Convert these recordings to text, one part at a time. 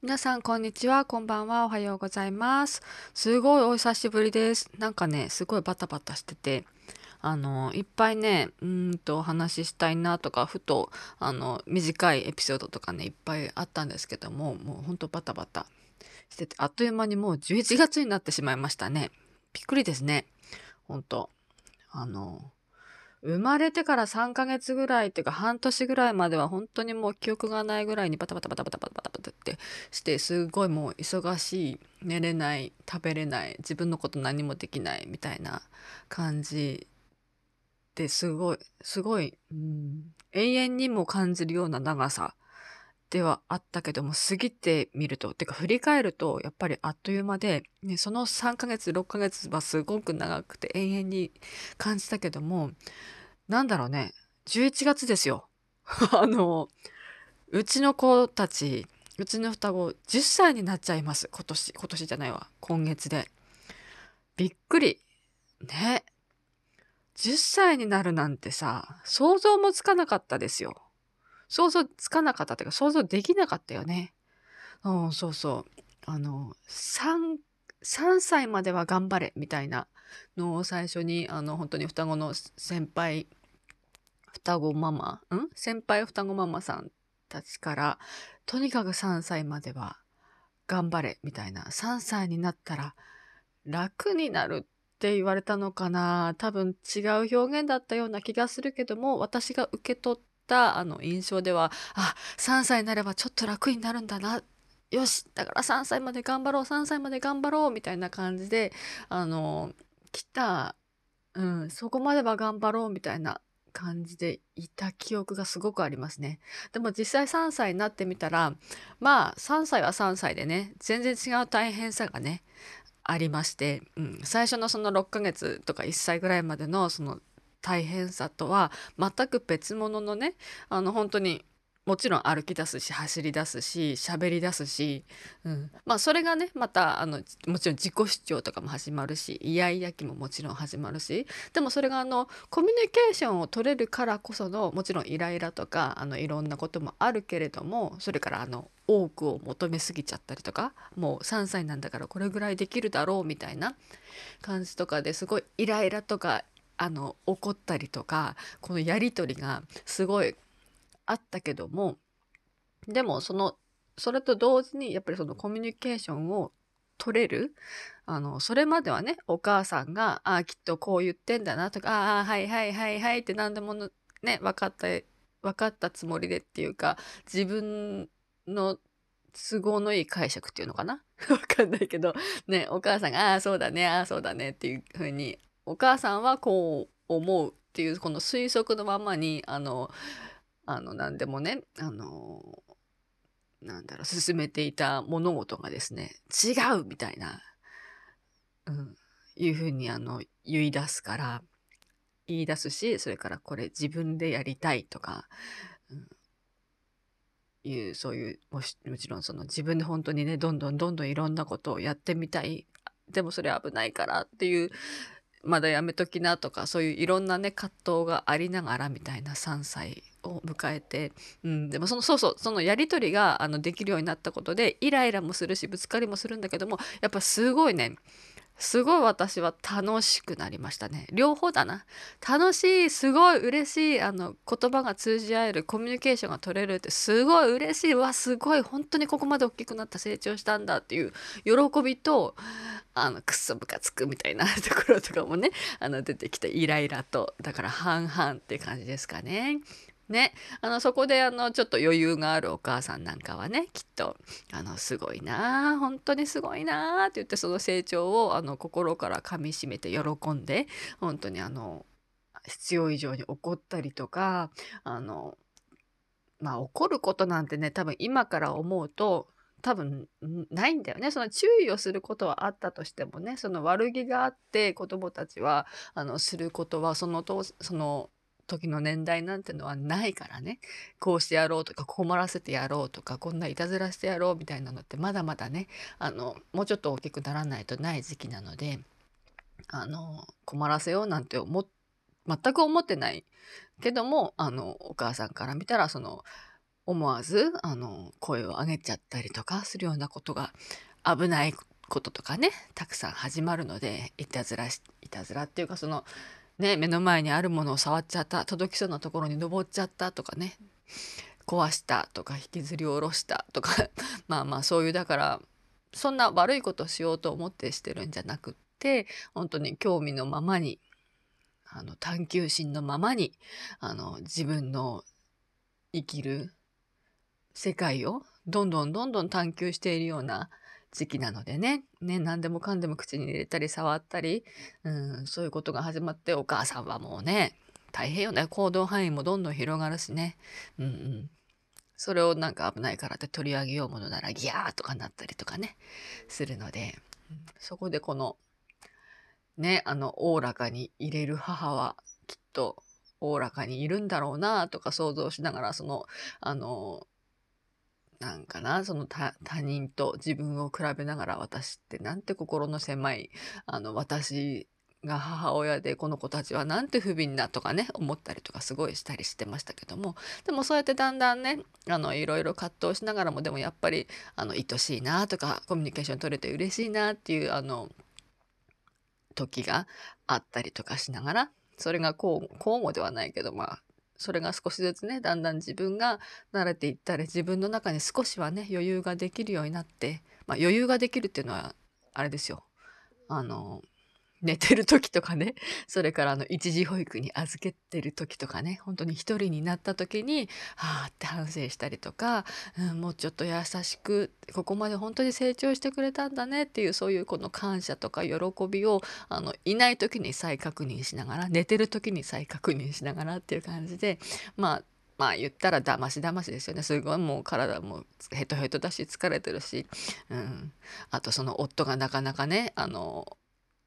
皆さん、こんにちは。こんばんは。おはようございます。すごいお久しぶりです。なんかね、すごいバタバタしてて、あの、いっぱいね、うんとお話ししたいなとか、ふと、あの、短いエピソードとかね、いっぱいあったんですけども、もうほんとバタバタしてて、あっという間にもう11月になってしまいましたね。びっくりですね。ほんと。あの、生まれてから3ヶ月ぐらいっていうか半年ぐらいまでは本当にもう記憶がないぐらいにバタバタバタバタバタバタバタってしてすごいもう忙しい寝れない食べれない自分のこと何もできないみたいな感じですごいすごい、うん、永遠にも感じるような長さではあったけども過ぎてみると。てか振り返るとやっぱりあっという間で、ね、その3ヶ月6ヶ月はすごく長くて永遠に感じたけどもなんだろうね。11月ですよ。あのうちの子たちうちの双子10歳になっちゃいます。今年今年じゃないわ。今月で。びっくり。ね。10歳になるなんてさ想像もつかなかったですよ。想像つかなかったっていうか想像できなかったよね。うん、そうそう。あの、3、3歳までは頑張れみたいなのを最初に、あの、本当に双子の先輩、双子ママ、ん？先輩双子ママさんたちから、とにかく3歳までは頑張れみたいな。3歳になったら楽になるって言われたのかな多分違う表現だったような気がするけども、私が受け取ったあの印象ではあ3歳になればちょっと楽になるんだなよしだから3歳まで頑張ろう3歳まで頑張ろうみたいな感じであの来た、うん、そこまでは頑張ろうみたいな感じでいた記憶がすごくありますね。でも実際3歳になってみたらまあ3歳は3歳でね全然違う大変さがねありまして、うん、最初のその6ヶ月とか1歳ぐらいまでのその大変さとは全く別物のねあの本当にもちろん歩き出すし走り出すし喋り出すし、うん、まあそれがねまたあのもちろん自己主張とかも始まるしイヤイヤ期ももちろん始まるしでもそれがあのコミュニケーションを取れるからこそのもちろんイライラとかあのいろんなこともあるけれどもそれからあの多くを求めすぎちゃったりとかもう3歳なんだからこれぐらいできるだろうみたいな感じとかですごいイライラとかあの怒ったりとかこのやり取りがすごいあったけどもでもそのそれと同時にやっぱりそのコミュニケーションを取れるあのそれまではねお母さんが「ああきっとこう言ってんだな」とか「ああはいはいはいはい」って何でもね分かった分かったつもりでっていうか自分の都合のいい解釈っていうのかな？わかんないけどねお母さんが「ああそうだねああそうだね」っていう風にお母さんはこう思うっていうこの推測のままにあのあの何でもねあのなんだろう進めていた物事がですね違うみたいな、うん、いうふうにあの言い出すから言い出すしそれからこれ自分でやりたいとか、うん、いうそういうももちろんその自分で本当にねどんどんどんどんいろんなことをやってみたい。でもそれ危ないからっていうまだやめときなとかそういういろんなね葛藤がありながらみたいな3歳を迎えて、うん、でもそのそうそうそのやり取りがあのできるようになったことでイライラもするしぶつかりもするんだけどもやっぱすごいねすごい私は楽しくなりましたね。両方だな。楽しいすごい嬉しいあの言葉が通じ合えるコミュニケーションが取れるってすごい嬉しい。わすごい。本当にここまで大きくなった成長したんだっていう喜びとあのくっそムカつくみたいな ところとかもねあの出てきてイライラとだから半々って感じですかね。ね、あのそこであのちょっと余裕があるお母さんなんかはねきっとあのすごいな本当にすごいなって言ってその成長をあの心からかみしめて喜んで本当にあの必要以上に怒ったりとかあのまあ怒ることなんてね多分今から思うと多分ないんだよね。その注意をすることはあったとしてもねその悪気があって子どもたちはあのすることはそのとその時の年代なんてのはないからね。こうしてやろうとか困らせてやろうとかこんないたずらしてやろうみたいなのってまだまだねあのもうちょっと大きくならないとない時期なのであの困らせようなんて思全く思ってない。けどもあのお母さんから見たらその思わずあの声を上げちゃったりとかするようなことが危ないこととかねたくさん始まるのでいたずらいたずらっていうかそのね目の前にあるものを触っちゃった届きそうなところに登っちゃったとかね。壊したとか引きずり下ろしたとか。まあまあそういうだからそんな悪いことをしようと思ってしてるんじゃなくって本当に興味のままにあの探求心のままにあの自分の生きる世界をどんどんどんどん探求しているような時期なのでね。ね何でもかんでも口に入れたり触ったり、うん、そういうことが始まってお母さんはもうね大変よね。行動範囲もどんどん広がるしね、うんうん、それをなんか危ないからって取り上げようものならギャーとかなったりとかねするので、そこでこのねあのおおらかに入れる母はきっとおおらかにいるんだろうなとか想像しながらそのあのなんかなその他人と自分を比べながら私ってなんて心の狭いあの私が母親でこの子たちはなんて不憫なとかね思ったりとかすごいしたりしてましたけどもでもそうやってだんだんねあのいろいろ葛藤しながらもでもやっぱりあの愛しいなとかコミュニケーション取れて嬉しいなっていうあの時があったりとかしながらそれが交互ではないけどまあそれが少しずつねだんだん自分が慣れていったり自分の中に少しはね余裕ができるようになって、まあ、余裕ができるっていうのはあれですよ。あの寝てる時とかね、それからあの一時保育に預けてる時とかね、本当に一人になった時に、はあって反省したりとか、うん、もうちょっと優しく、ここまで本当に成長してくれたんだねっていう、そういうこの感謝とか喜びを、あの、いない時に再確認しながら、寝てる時に再確認しながらっていう感じで、まあ、まあ言ったらだましだましですよね。すごいもう体もヘトヘトだし疲れてるし、うん、あとその夫がなかなかねあの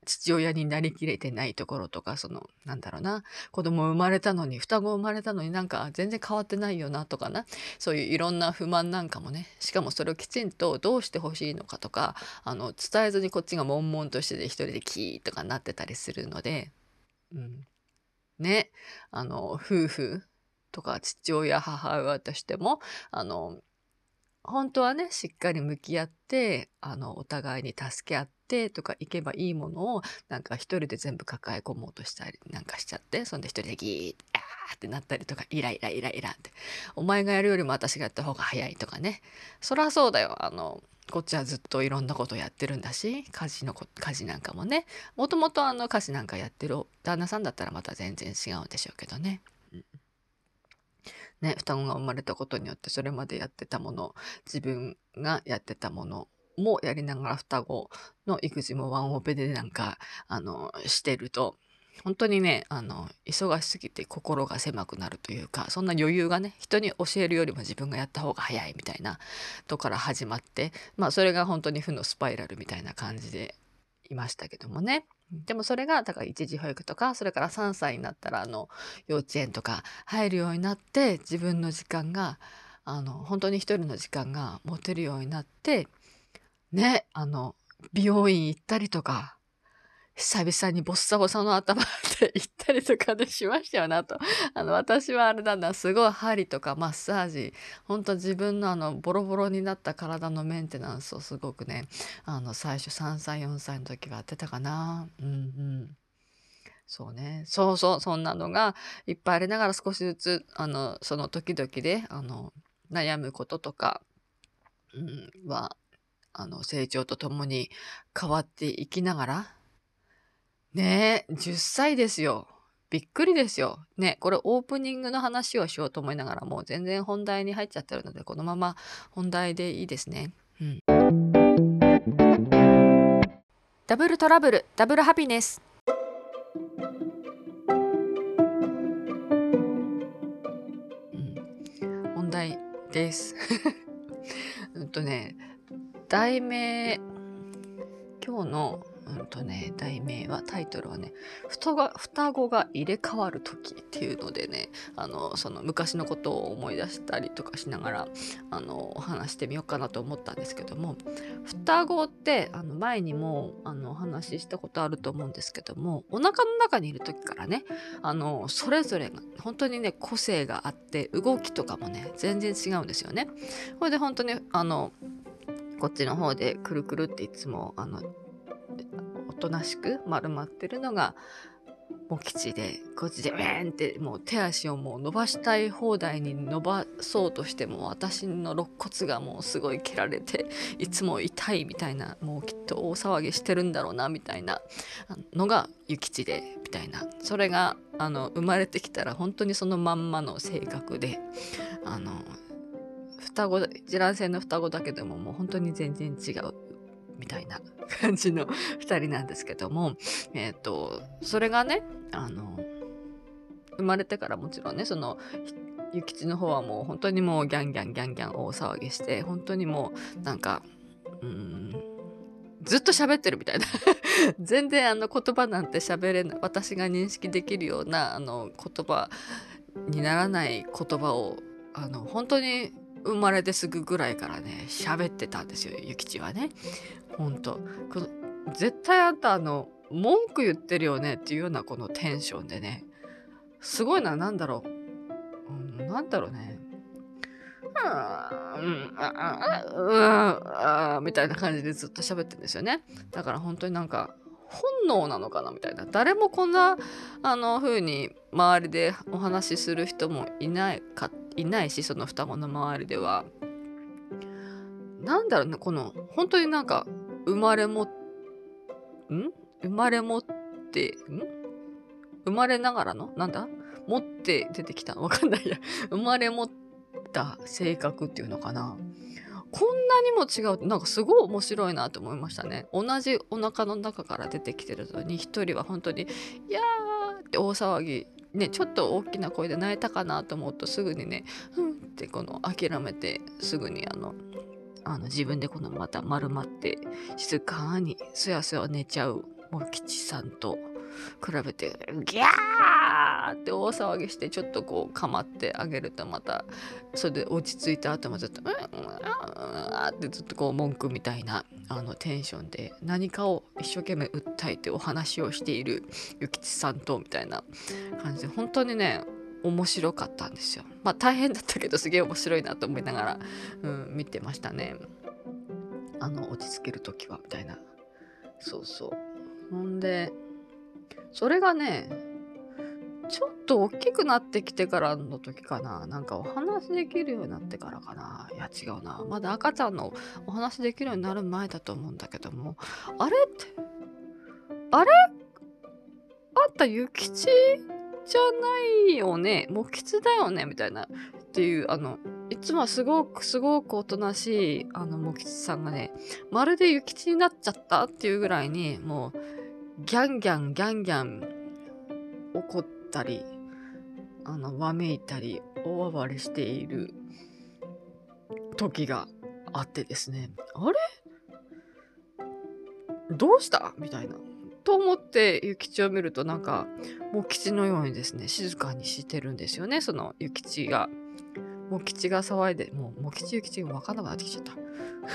父親になりきれてないところとか、その、なんだろうな、子供生まれたのに、双子生まれたのになんか全然変わってないよなとかな、そういういろんな不満なんかもね、しかもそれをきちんとどうしてほしいのかとか、あの、伝えずにこっちが悶々としてて一人でキーとかなってたりするので、うん。ね、あの、夫婦とか父親、母親としても、あの、本当はね、しっかり向き合って、あの、お互いに助け合って、てとか行けばいいものをなんか一人で全部抱え込もうとしたりなんかしちゃってそんで一人でギーッってなったりとかイライライライラって。お前がやるよりも私がやった方が早いとかね。そりゃそうだよ。あのこっちはずっといろんなことやってるんだし家事の家事なんかもね。もともとあの家事なんかやってる旦那さんだったらまた全然違うんでしょうけどね。うん。ね、双子が生まれたことによってそれまでやってたもの自分がやってたものもやりながら双子の育児もワンオペでなんか、あの、してると、本当にね、あの、忙しすぎて心が狭くなるというか、そんな余裕がね、人に教えるよりも自分がやった方が早いみたいなとこから始まって、まあそれが本当に負のスパイラルみたいな感じでいましたけどもね。でもそれが、だから一時保育とか、それから3歳になったら、あの、幼稚園とか入るようになって、自分の時間が、あの、本当に一人の時間が持てるようになって、ね、あの、美容院行ったりとか、久々にボッサボサの頭で行ったりとかでしましたよなと。あの、私はあれだな、すごい針とかマッサージ、ほんと自分のあの、ボロボロになった体のメンテナンスをすごくね、あの、最初3歳、4歳の時はやってたかな。うんうん。そうね。そうそう、そんなのがいっぱいありながら少しずつ、あの、その時々で、あの、悩むこととか、うん、はあの、成長とともに変わっていきながら、ねえ、10歳ですよ。びっくりですよ。ね、これオープニングの話をしようと思いながらもう全然本題に入っちゃってるので、このまま本題でいいですね。うん。ダブルトラブル、ダブルハピネス。うん、本題です。うんとね、題名今日のうんとね、題名は、タイトルはね、双が双子が入れ替わる時っていうのでね、あの、その昔のことを思い出したりとかしながら、あの、話してみようかなと思ったんですけども、双子って、あの、前にも、あの、お話ししたことあると思うんですけども、お腹の中にいる時からね、あの、それぞれが、本当にね、個性があって、動きとかもね、全然違うんですよね。これで本当に、あの、こっちの方でくるくるっていつもあのおとなしく丸まってるのがモキチでこっちでウェーンってもう手足をもう伸ばしたい放題に伸ばそうとしても私の肋骨がもうすごい蹴られていつも痛いみたいなもうきっと大騒ぎしてるんだろうなみたいなのが諭吉でみたいな。それがあの生まれてきたら本当にそのまんまの性格であの双子一卵性の双子だけどももう本当に全然違うみたいな感じの 2人なんですけどもえっ、ー、とそれがねあの生まれてからもちろんねその諭吉の方はもう本当にもうギャンギャンギャンギャン大騒ぎして本当にもうなんかうんずっと喋ってるみたいな。全然あの言葉なんて喋れない私が認識できるようなあの言葉にならない言葉をあの本当に生まれてすぐぐらいからね喋ってたんですよ諭吉はね。ほんと。この絶対あんたあの文句言ってるよねっていうようなこのテンションでね。すごいな何だろう、うん、なんだろうね。うん、あ、うん、うん、みたいな感じでずっと喋ってるんですよね。だから本当になんか、本能なのかなみたいな。誰もこんな、あの、風に周りでお話しする人もいないかっいないしその双子の周りでは。なんだろうねこの本当になんか生まれもん？生まれ持ってん？生まれながらの？なんだ？持って出てきた？わかんないや。生まれ持った性格っていうのかな。こんなにも違うなんかすごい面白いなと思いましたね。同じお腹の中から出てきてるのに一人は本当に「いやー」って大騒ぎね、ちょっと大きな声で泣いたかなと思うとすぐにね「うん」ってこの諦めてすぐにあのあの自分でこのまた丸まって静かにすやすや寝ちゃうも吉さんと比べてギャーって大騒ぎしてちょっとこう構ってあげるとまたそれで落ち着いた後もずっと「うんうんうん」ってずっとこう文句みたいなあのテンションで何かを一生懸命訴えてお話をしている諭吉さんとみたいな感じで本当にね面白かったんですよ。まあ大変だったけどすげえ面白いなと思いながら、うん、見てましたね。あの落ち着ける時はみたいな。そうそう。ほんでそれがねちょっと大きくなってきてからの時かな。なんかお話できるようになってからかな。いや違うな。まだ赤ちゃんのお話できるようになる前だと思うんだけども。あれってあれ？あった諭吉じゃないよね？もう吉だよね？みたいな。っていうあのいつもはすごくすごくおとなしいあのも吉さんがねまるで諭吉になっちゃったっていうぐらいにもうギャンギャンギャンギャン怒ったりあのわめいたり大暴れしている時があってですねあれ？どうした？みたいな。と思って諭吉を見るとなんかもう吉のようにですね静かにしてるんですよねその諭吉が。も吉が騒いでもうも吉諭吉が分かんなくなってきちゃった。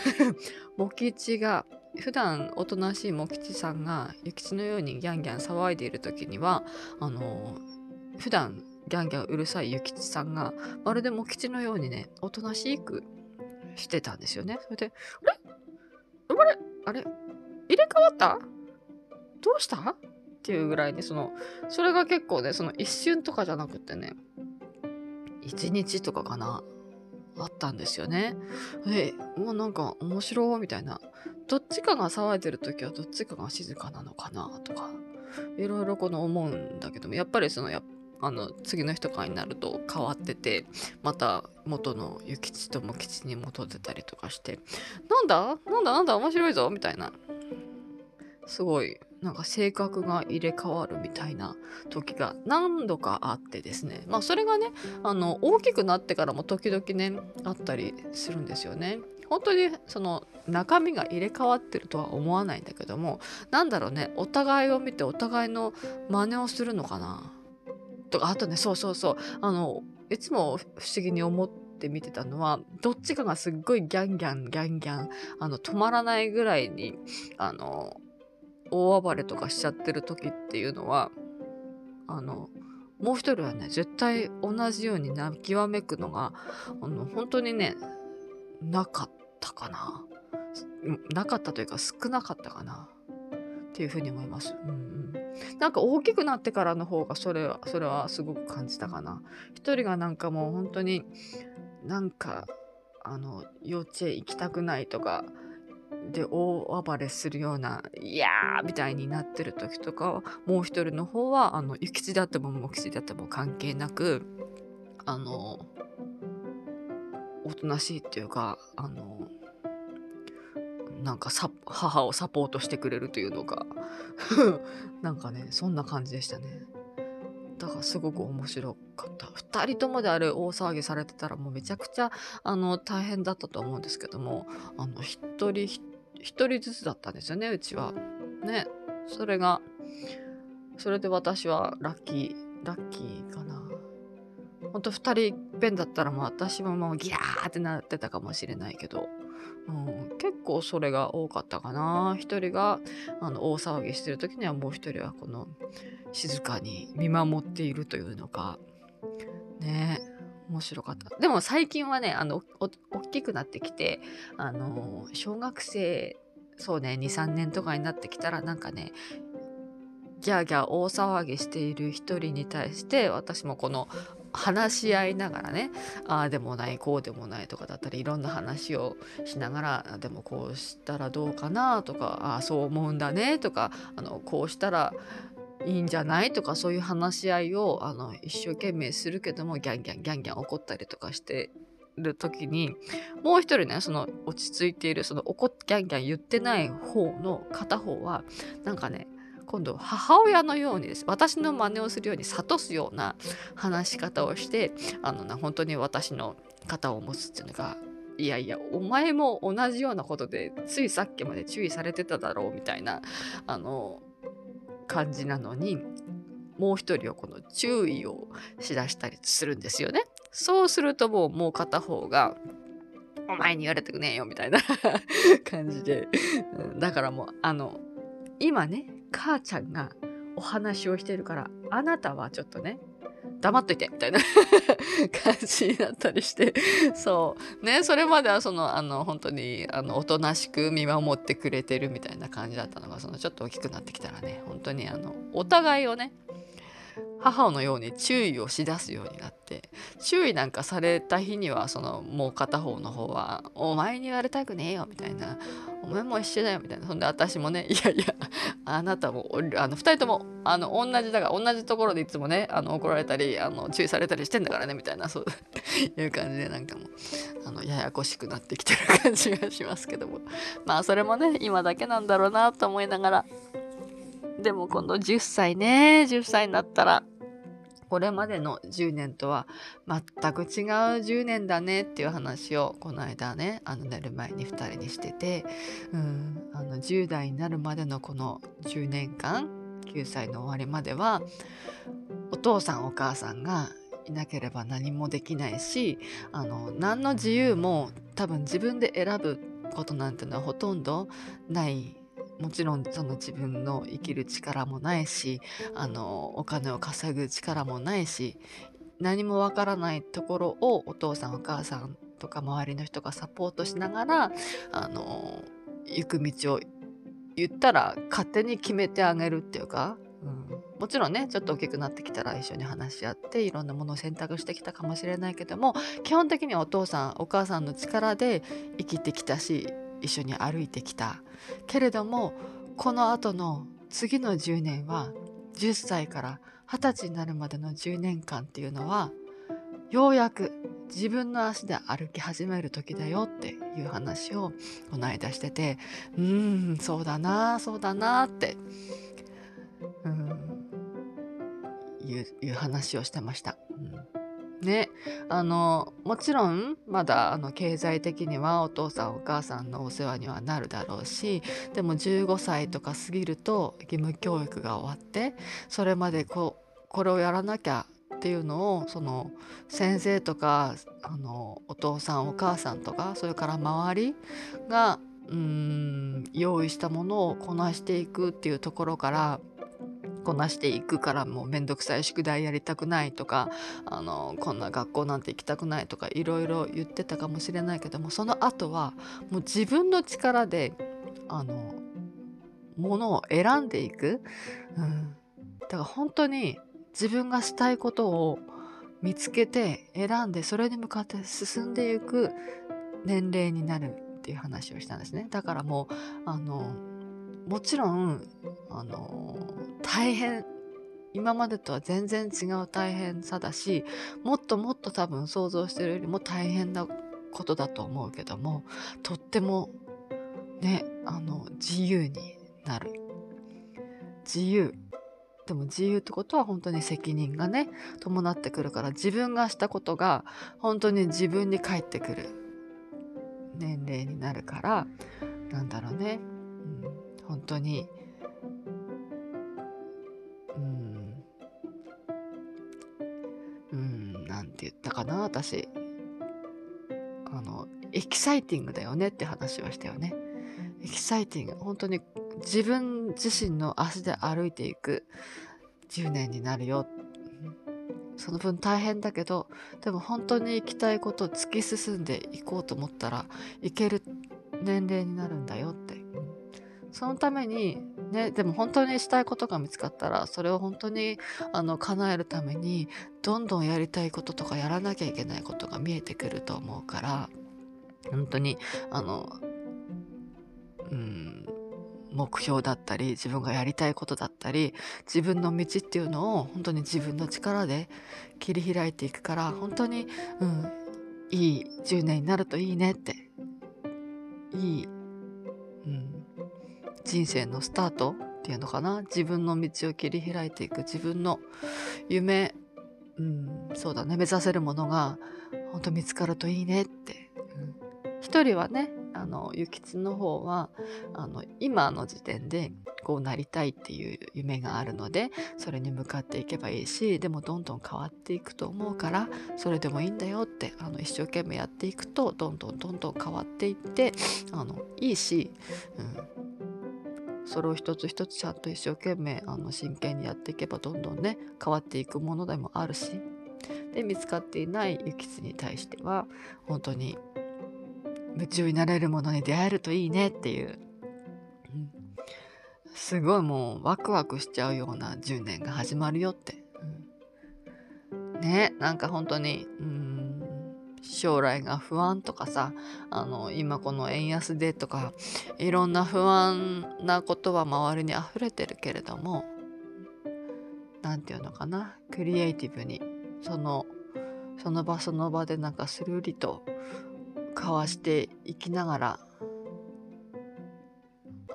も吉が普段おとなしいも吉さんが諭吉のようにギャンギャン騒いでいる時にはあの普段ギャンギャンうるさい諭吉さんがまるでも吉のようにねおとなしくしてたんですよね。それで「あれあれあれ？入れ替わった？どうした?」っていうぐらいにそのそれが結構ねその一瞬とかじゃなくてね一日とかかなあったんですよね。でもうなんか面白いみたいな。どっちかが騒いでる時はどっちかが静かなのかなとかいろいろこの思うんだけども。やっぱりそのやあの次の日とかになると変わっててまた元の諭吉とも吉に戻ってたりとかしてなんだ？なんだ？なんだ？面白いぞみたいな。すごいなんか性格が入れ替わるみたいな時が何度かあってですね。まあそれがねあの大きくなってからも時々ねあったりするんですよね。本当にその中身が入れ替わってるとは思わないんだけどもなんだろうねお互いを見てお互いの真似をするのかな。とかあとねそうそうそう。あのいつも不思議に思って見てたのはどっちかがすっごいギャンギャンギャンギャンあの止まらないぐらいにあの大暴れとかしちゃってる時っていうのはあのもう一人はね絶対同じように泣きわめくのがあの本当にねなかったかななかったというか少なかったかなっていうふうに思います。うん、なんか大きくなってからの方がそれはそれはすごく感じたかな。一人がなんかもう本当になんかあの幼稚園行きたくないとかで大暴れするような「いやー!」みたいになってる時とかもう一人の方はあの諭吉であっても茂吉であっても関係なくあのおとなしいっていうかあのなんか母をサポートしてくれるというのか なんかねそんな感じでしたねだからすごく面白かった2人ともであれ大騒ぎされてたらもうめちゃくちゃあの大変だったと思うんですけどもあの一人一1人ずつだったんですよねうちは。ね。それがそれで私はラッキーラッキーかな。ほんと2人いっぺんだったらもう私ももうギャーってなってたかもしれないけど、うん、結構それが多かったかな。1人があの大騒ぎしてる時にはもう1人はこの静かに見守っているというのか。ね。え面白かった。でも最近はねあの大きくなってきてあの小学生そうね23年とかになってきたらなんかねギャーギャー大騒ぎしている一人に対して私もこの話し合いながらねああでもないこうでもないとかだったりいろんな話をしながらでもこうしたらどうかなとかああそう思うんだねとかあのこうしたらいいんじゃない？とかそういう話し合いをあの一生懸命するけどもギャンギャンギャンギャン怒ったりとかしてる時にもう一人ねその落ち着いているその怒っギャンギャン言ってない方の片方はなんかね今度母親のようにです。私の真似をするように諭すような話し方をしてあのな本当に私の肩を持つっていうのがいやいやお前も同じようなことでついさっきまで注意されてただろうみたいなあの感じなのにもう一人はこの注意をしだしたりするんですよね。そうするともうもう片方がお前に言われてくねえよみたいな 感じで、だからもうあの今ね母ちゃんがお話をしてるからあなたはちょっとね黙っといてみたいな。感じになったりして。そう。ねそれまではそのあの本当にあのおとなしく見守ってくれてるみたいな感じだったのがそのちょっと大きくなってきたらね本当にあのお互いをね母のように注意をしだすようになって注意なんかされた日にはそのもう片方の方は「お前に言われたくねえよ」みたいな「お前も一緒だよ」みたいな。そんで私もね「いやいやあなたもあの2人ともあの同じだから同じところでいつもねあの怒られたりあの注意されたりしてんだからね」みたいなそう いう感じでなんかもうあのややこしくなってきてる感じがしますけども。まあそれもね今だけなんだろうなと思いながらでも今度10歳ね10歳になったらこれまでの10年とは全く違う10年だねっていう話をこの間ねあの寝る前に2人にしててうんあの10代になるまでのこの10年間9歳の終わりまではお父さんお母さんがいなければ何もできないしあの何の自由も多分自分で選ぶことなんてのはほとんどないもちろんその自分の生きる力もないしあのお金を稼ぐ力もないし何もわからないところをお父さんお母さんとか周りの人がサポートしながらあの行く道を言ったら勝手に決めてあげるっていうか、うん、もちろんねちょっと大きくなってきたら一緒に話し合っていろんなものを選択してきたかもしれないけども基本的にはお父さんお母さんの力で生きてきたし一緒に歩いてきたけれどもこの後の次の10年は10歳から20歳になるまでの10年間っていうのはようやく自分の足で歩き始める時だよっていう話をこの間しててうーんそうだなそうだなってうんいう話をしてました。うんね。あのもちろんまだあの経済的にはお父さんお母さんのお世話にはなるだろうしでも15歳とか過ぎると義務教育が終わってそれまでここれをやらなきゃっていうのをその先生とかあのお父さんお母さんとかそれから周りがうん用意したものをこなしていくっていうところからこなしていくからもうめんどくさい宿題やりたくないとかあのこんな学校なんて行きたくないとかいろいろ言ってたかもしれないけどもその後はもう自分の力であのものを選んでいく、うん、だから本当に自分がしたいことを見つけて選んでそれに向かって進んでいく年齢になるっていう話をしたんですね。だからもうあのもちろんあの大変今までとは全然違う大変さだしもっともっと多分想像してるよりも大変なことだと思うけどもとってもねあの自由になる。自由。でも自由ってことは本当に責任がね伴ってくるから自分がしたことが本当に自分に返ってくる年齢になるからなんだろうね、うん、本当に。うん。うんなんて言ったかな私。あのエキサイティングだよねって話はしたよね。エキサイティング本当に自分自身の足で歩いていく。10年になるよ。その分大変だけどでも本当に行きたいことを突き進んでいこうと思ったらいける年齢になるんだよって。そのためにねでも本当にしたいことが見つかったらそれを本当にあの叶えるためにどんどんやりたいこととかやらなきゃいけないことが見えてくると思うから本当にあのうん目標だったり自分がやりたいことだったり自分の道っていうのを本当に自分の力で切り開いていくから本当に、うん、いい10年になるといいねっていい、うん、人生のスタートっていうのかな？自分の道を切り開いていく。自分の夢、うん、そうだね。目指せるものが本当見つかるといいねって、うん、一人はねあの諭吉の方はあの今の時点でこうなりたいっていう夢があるのでそれに向かっていけばいいしでもどんどん変わっていくと思うからそれでもいいんだよってあの一生懸命やっていくとどんどんどんどん変わっていってあのいいし、うん、それを一つ一つちゃんと一生懸命あの真剣にやっていけばどんどんね変わっていくものでもあるし。で見つかっていない諭吉に対しては本当に夢中になれるものに出会えるといいねっていう、うん、すごいもうワクワクしちゃうような10年が始まるよって、うん、ねなんか本当にうん。将来が不安とかさあの今この円安でとかいろんな不安なことは周りに溢れてるけれども何て言うのかなクリエイティブにそのその場その場でなんかスルリと交わしていきながら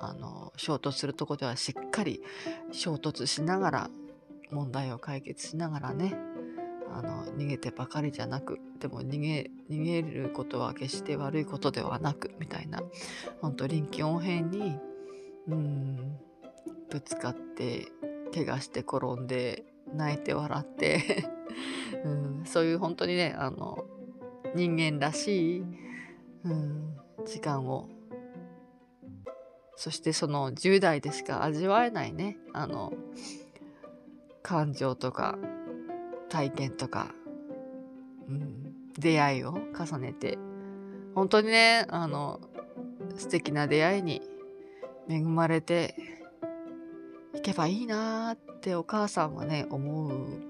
あの衝突するとこではしっかり衝突しながら問題を解決しながらねあの逃げてばかりじゃなくでも逃げ逃げることは決して悪いことではなくみたいな本当臨機応変にうんぶつかって怪我して転んで泣いて笑って うん、そういう本当にねあの人間らしいうん、時間をそしてその10代でしか味わえないねあの感情とか体験とか、うん、出会いを重ねて本当にねあの素敵な出会いに恵まれていけばいいなってお母さんはね思う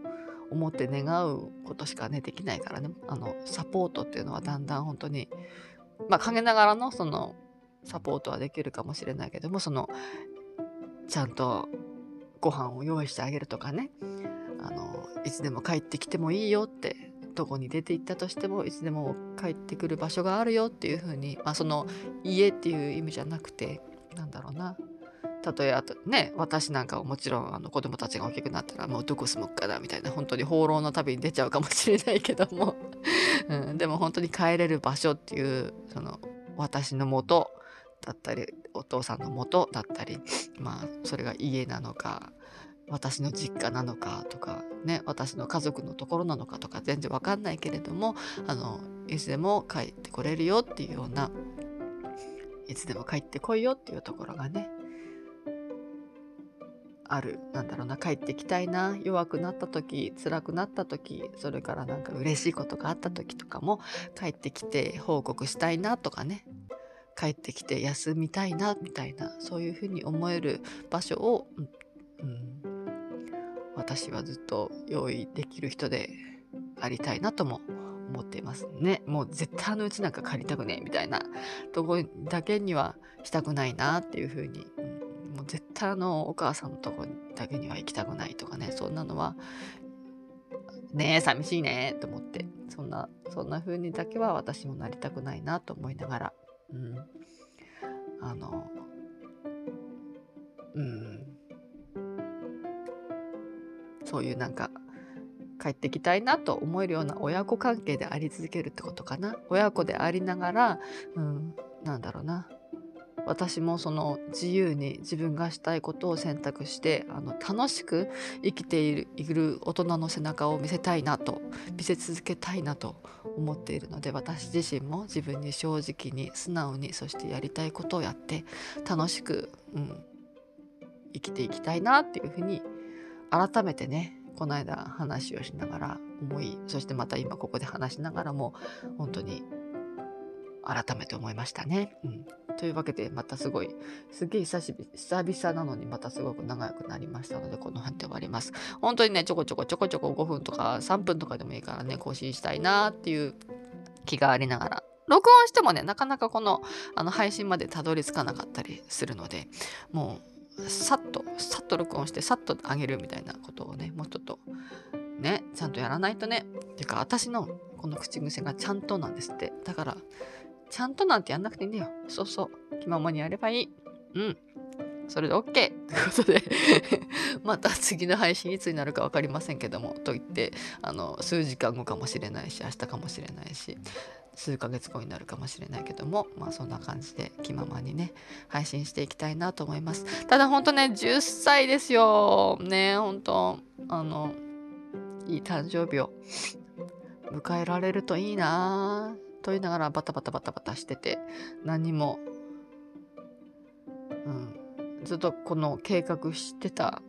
思って願うことしかねできないからね。あのサポートっていうのはだんだん本当にまあ陰ながらのそのサポートはできるかもしれないけどもそのちゃんとご飯を用意してあげるとかね。あのいつでも帰ってきてもいいよってどこに出て行ったとしてもいつでも帰ってくる場所があるよっていう風にまあその家っていう意味じゃなくてなんだろうな。たとえあとね私なんかはもちろんあの子供たちが大きくなったらもうどこ住もうかなみたいな本当に放浪の旅に出ちゃうかもしれないけども、うん、でも本当に帰れる場所っていうその私のもとだったりお父さんのもとだったりまあそれが家なのか私の実家なのかとかね私の家族のところなのかとか全然わかんないけれどもあのいつでも帰ってこれるよっていうようないつでも帰ってこいよっていうところがねあるなんだろうな帰ってきたいな弱くなった時辛くなった時それからなんか嬉しいことがあった時とかも帰ってきて報告したいなとかね帰ってきて休みたいなみたいなそういうふうに思える場所を、うん、私はずっと用意できる人でありたいなとも思っていますね。もう絶対あのうちなんか借りたくねえみたいなとこだけにはしたくないなっていうふうに、うん、もう絶対あのお母さんのとこだけには行きたくないとかね。そんなのはねえ寂しいねと思って。そんなそんな風にだけは私もなりたくないなと思いながら、うん、あのうん。そういうなんか帰ってきたいなと思えるような親子関係であり続けるってことかな。親子でありながら、うん、なんだろうな。私もその自由に自分がしたいことを選択してあの楽しく生きているいる大人の背中を見せたいなと見せ続けたいなと思っているので私自身も自分に正直に素直にそしてやりたいことをやって楽しく、うん、生きていきたいなっていうふうに改めてねこの間話をしながら思いそしてまた今ここで話しながらも本当に改めて思いましたね。うん、というわけでまたすごいすげえ久々なのにまたすごく長くなりましたのでこの辺で終わります。本当にねちょこちょこちょこちょこ5分とか3分とかでもいいからね更新したいなっていう気がありながら録音してもねなかなかこのあの配信までたどり着かなかったりするのでもうさっとさっと録音してさっと上げるみたいなことをねもうちょっとねちゃんとやらないとね。っていうか私のこの口癖がちゃんとなんですって。だからちゃんとなんてやんなくていいんだよ。そうそう。気ままにやればいい。うん。それで OK! ということで。また次の配信いつになるか分かりませんけども。と言ってあの数時間後かもしれないし明日かもしれないし。数ヶ月後になるかもしれないけどもまあそんな感じで気ままにね配信していきたいなと思います。ただほんとね10歳ですよ。ねほんとあのいい誕生日を迎えられるといいなと言いながらバタバタバタバタしてて何もうんずっとこの計画してた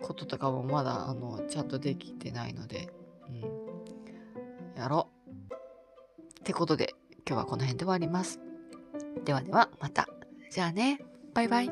こととかもまだあのちゃんとできてないので、うん、やろう。ってことで今日はこの辺で終わります。ではではまた。じゃあね。バイバイ。